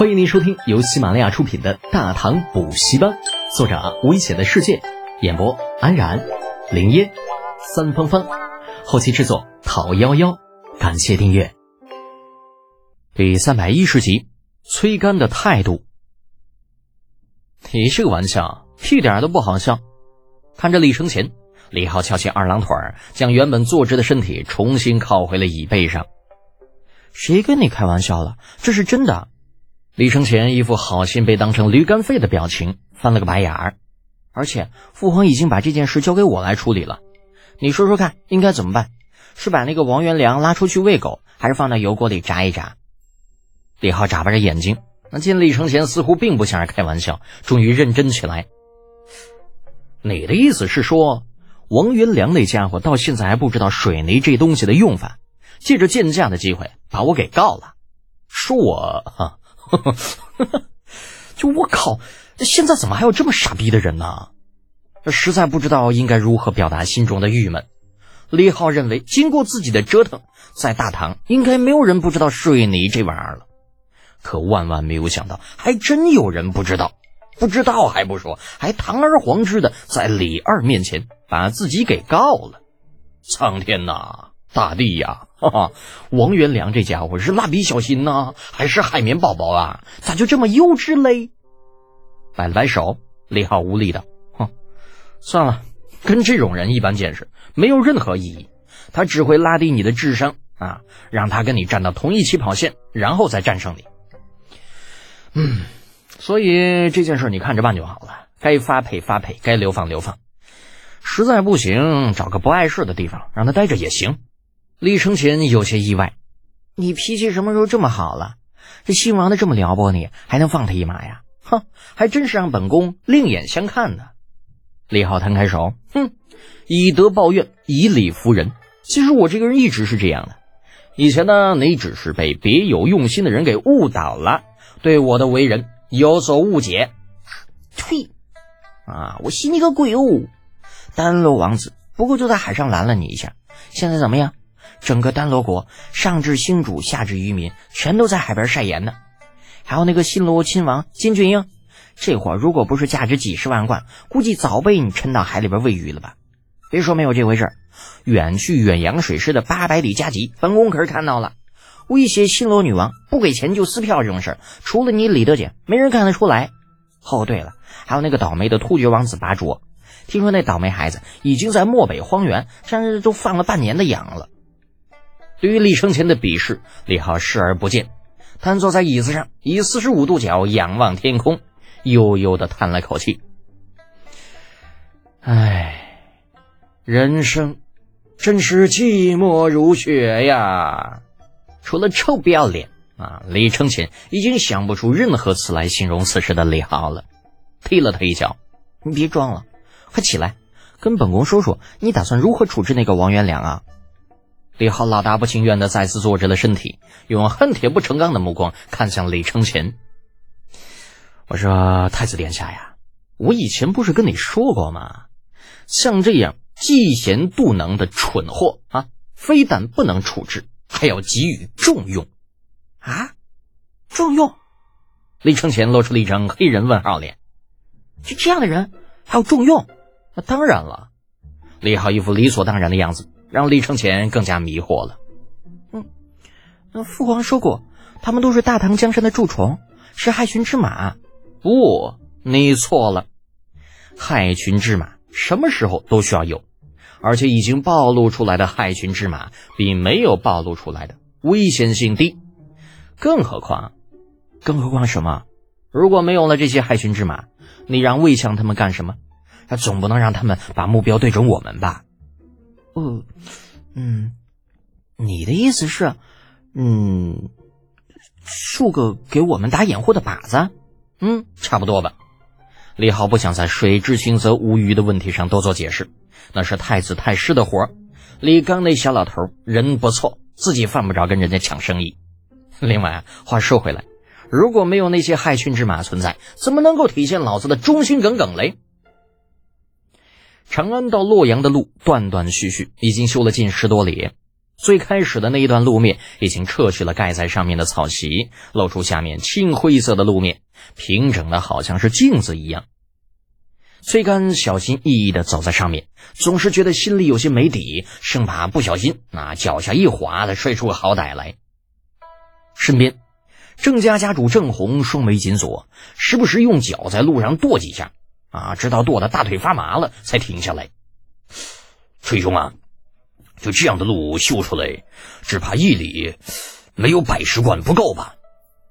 欢迎您收听由喜马拉雅出品的《大唐补习班》，作者危险的世界，演播安然、林烟、三芳芳，后期制作陶幺幺。感谢订阅。第三百一十集，崔干的态度。你这个玩笑一点都不好笑。看着李承前，李浩翘起二郎腿儿，将原本坐直的身体重新靠回了椅背上。谁跟你开玩笑了？这是真的。李承前一副好心被当成驴肝肺的表情，翻了个白眼儿。而且父皇已经把这件事交给我来处理了，你说说看，应该怎么办？是把那个王元良拉出去喂狗，还是放到油锅里炸一炸？李浩眨巴着眼睛，那见李承前似乎并不像是开玩笑，终于认真起来。你的意思是说，王元良那家伙到现在还不知道水泥这东西的用法，借着见价的机会把我给告了，说我哈。呵 呵就我靠！现在怎么还有这么傻逼的人呢？实在不知道应该如何表达心中的郁闷。李浩认为，经过自己的折腾，在大唐应该没有人不知道水泥这玩意儿了。可万万没有想到，还真有人不知道。不知道还不说，还堂而皇之的在李二面前把自己给告了。苍天呐！大帝呀，哈哈，王元良这家伙是蜡笔小新呐，还是海绵宝宝啊？咋就这么幼稚嘞？摆了摆手，李浩无力的，哼，算了，跟这种人一般见识，没有任何意义，他只会拉低你的智商啊，让他跟你站到同一起跑线，然后再战胜你。嗯，所以这件事你看着办就好了，该发配发配，该流放流放，实在不行，找个不碍事的地方让他待着也行。李承前有些意外，你脾气什么时候这么好了？这姓王的这么撩拨你，还能放他一马呀？哼，还真是让本宫另眼相看呢。李浩摊开手，哼，以德报怨，以理服人。其实我这个人一直是这样的。以前呢，你只是被别有用心的人给误导了，对我的为人有所误解。呸！啊，我信你个鬼哦！丹罗王子不过就在海上拦了你一下，现在怎么样？整个丹罗国，上至星主，下至渔民，全都在海边晒盐呢。还有那个新罗亲王金俊英，这会儿如果不是价值几十万贯，估计早被你沉到海里边喂鱼了吧？别说没有这回事，远去远洋水师的八百里加急，本宫可是看到了。威胁新罗女王不给钱就撕票这种事儿，除了你李德简，没人干得出来。哦，对了，还有那个倒霉的突厥王子巴卓，听说那倒霉孩子已经在漠北荒原，甚至都放了半年的羊了。对于李承前的鄙视，李浩视而不见。瘫坐在椅子上，以四十五度角仰望天空，悠悠的叹了口气：“唉，人生真是寂寞如雪呀！”除了臭不要脸啊，李承前已经想不出任何词来形容此时的李浩了。踢了他一脚：“你别装了，快起来，跟本宫说说，你打算如何处置那个王元良啊？”李浩老大不情愿的再次坐直了身体，用恨铁不成钢的目光看向李承前。我说：“太子殿下呀，我以前不是跟你说过吗？像这样嫉贤妒能的蠢货啊，非但不能处置，还要给予重用。啊，重用？”李承前露出了一张黑人问号脸。就这样的人还要重用？那当然了。李浩一副理所当然的样子。让李承前更加迷惑了。嗯，那父皇说过，他们都是大唐江山的蛀虫，是害群之马。不，你错了。害群之马什么时候都需要有，而且已经暴露出来的害群之马比没有暴露出来的危险性低。更何况，更何况什么？如果没有了这些害群之马，你让魏强他们干什么？他总不能让他们把目标对准我们吧？呃，嗯，你的意思是，嗯，竖个给我们打掩护的靶子，嗯，差不多吧。李浩不想在水至清则无鱼的问题上多做解释，那是太子太师的活儿。李刚那小老头人不错，自己犯不着跟人家抢生意。另外，话说回来，如果没有那些害群之马存在，怎么能够体现老子的忠心耿耿嘞？长安到洛阳的路断断续续，已经修了近十多里。最开始的那一段路面已经撤去了盖在上面的草席，露出下面青灰色的路面，平整的好像是镜子一样。崔干小心翼翼地走在上面，总是觉得心里有些没底，生怕不小心那脚下一滑的摔出个好歹来。身边，郑家家主郑红双眉紧锁，时不时用脚在路上跺几下，啊，直到跺得大腿发麻了才停下来。崔兄啊，就这样的路修出来，只怕一里没有百十贯不够吧？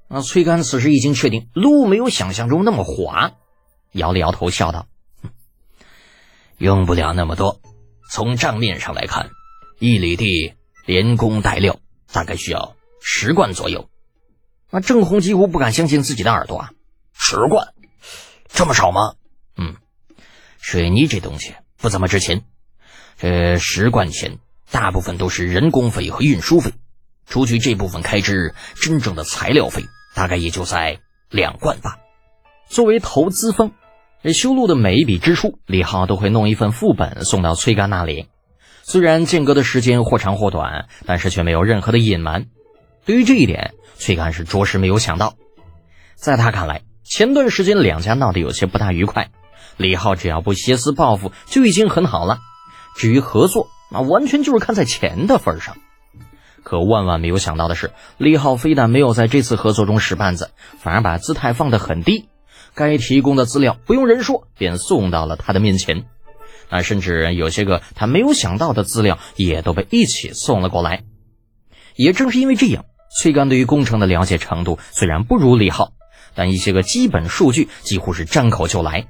啊，崔干此时已经确定路没有想象中那么滑，摇了摇头，笑道。用不了那么多，从账面上来看，一里地连工带料大概需要十贯左右。那郑红几乎不敢相信自己的耳朵啊！十贯，这么少吗？嗯，水泥这东西不怎么值钱，这十贯钱大部分都是人工费和运输费，除去这部分开支，真正的材料费大概也就在两贯吧。作为投资方。这修路的每一笔支出，李浩都会弄一份副本送到崔干那里。虽然间隔的时间或长或短，但是却没有任何的隐瞒。对于这一点，崔干是着实没有想到。在他看来，前段时间两家闹得有些不大愉快，李浩只要不挟私报复就已经很好了。至于合作，那完全就是看在钱的份上。可万万没有想到的是，李浩非但没有在这次合作中使绊子，反而把姿态放得很低。该提供的资料不用人说，便送到了他的面前。那甚至有些个他没有想到的资料，也都被一起送了过来。也正是因为这样，崔干对于工程的了解程度虽然不如李浩，但一些个基本数据几乎是张口就来。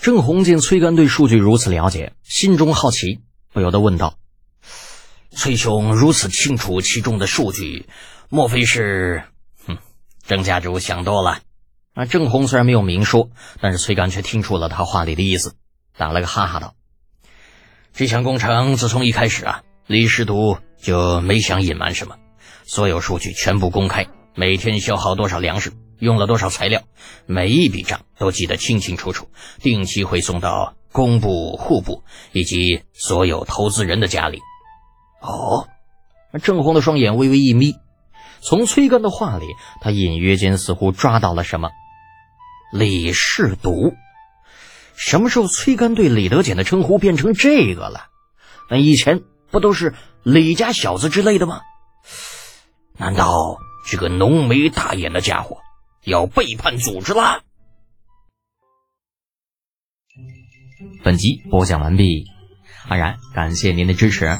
郑红见崔干对数据如此了解，心中好奇，不由得问道：“崔兄如此清楚其中的数据，莫非是……哼，郑家主想多了。”啊，郑红虽然没有明说，但是崔干却听出了他话里的意思，打了个哈哈道：“这项工程自从一开始啊，李师徒就没想隐瞒什么，所有数据全部公开，每天消耗多少粮食，用了多少材料，每一笔账都记得清清楚楚，定期会送到工部、户部以及所有投资人的家里。”哦，郑红的双眼微微一眯，从崔干的话里，他隐约间似乎抓到了什么。李世独，什么时候崔干对李德俭的称呼变成这个了？那以前不都是李家小子之类的吗？难道这个浓眉大眼的家伙要背叛组织啦？本集播讲完毕，安然感谢您的支持。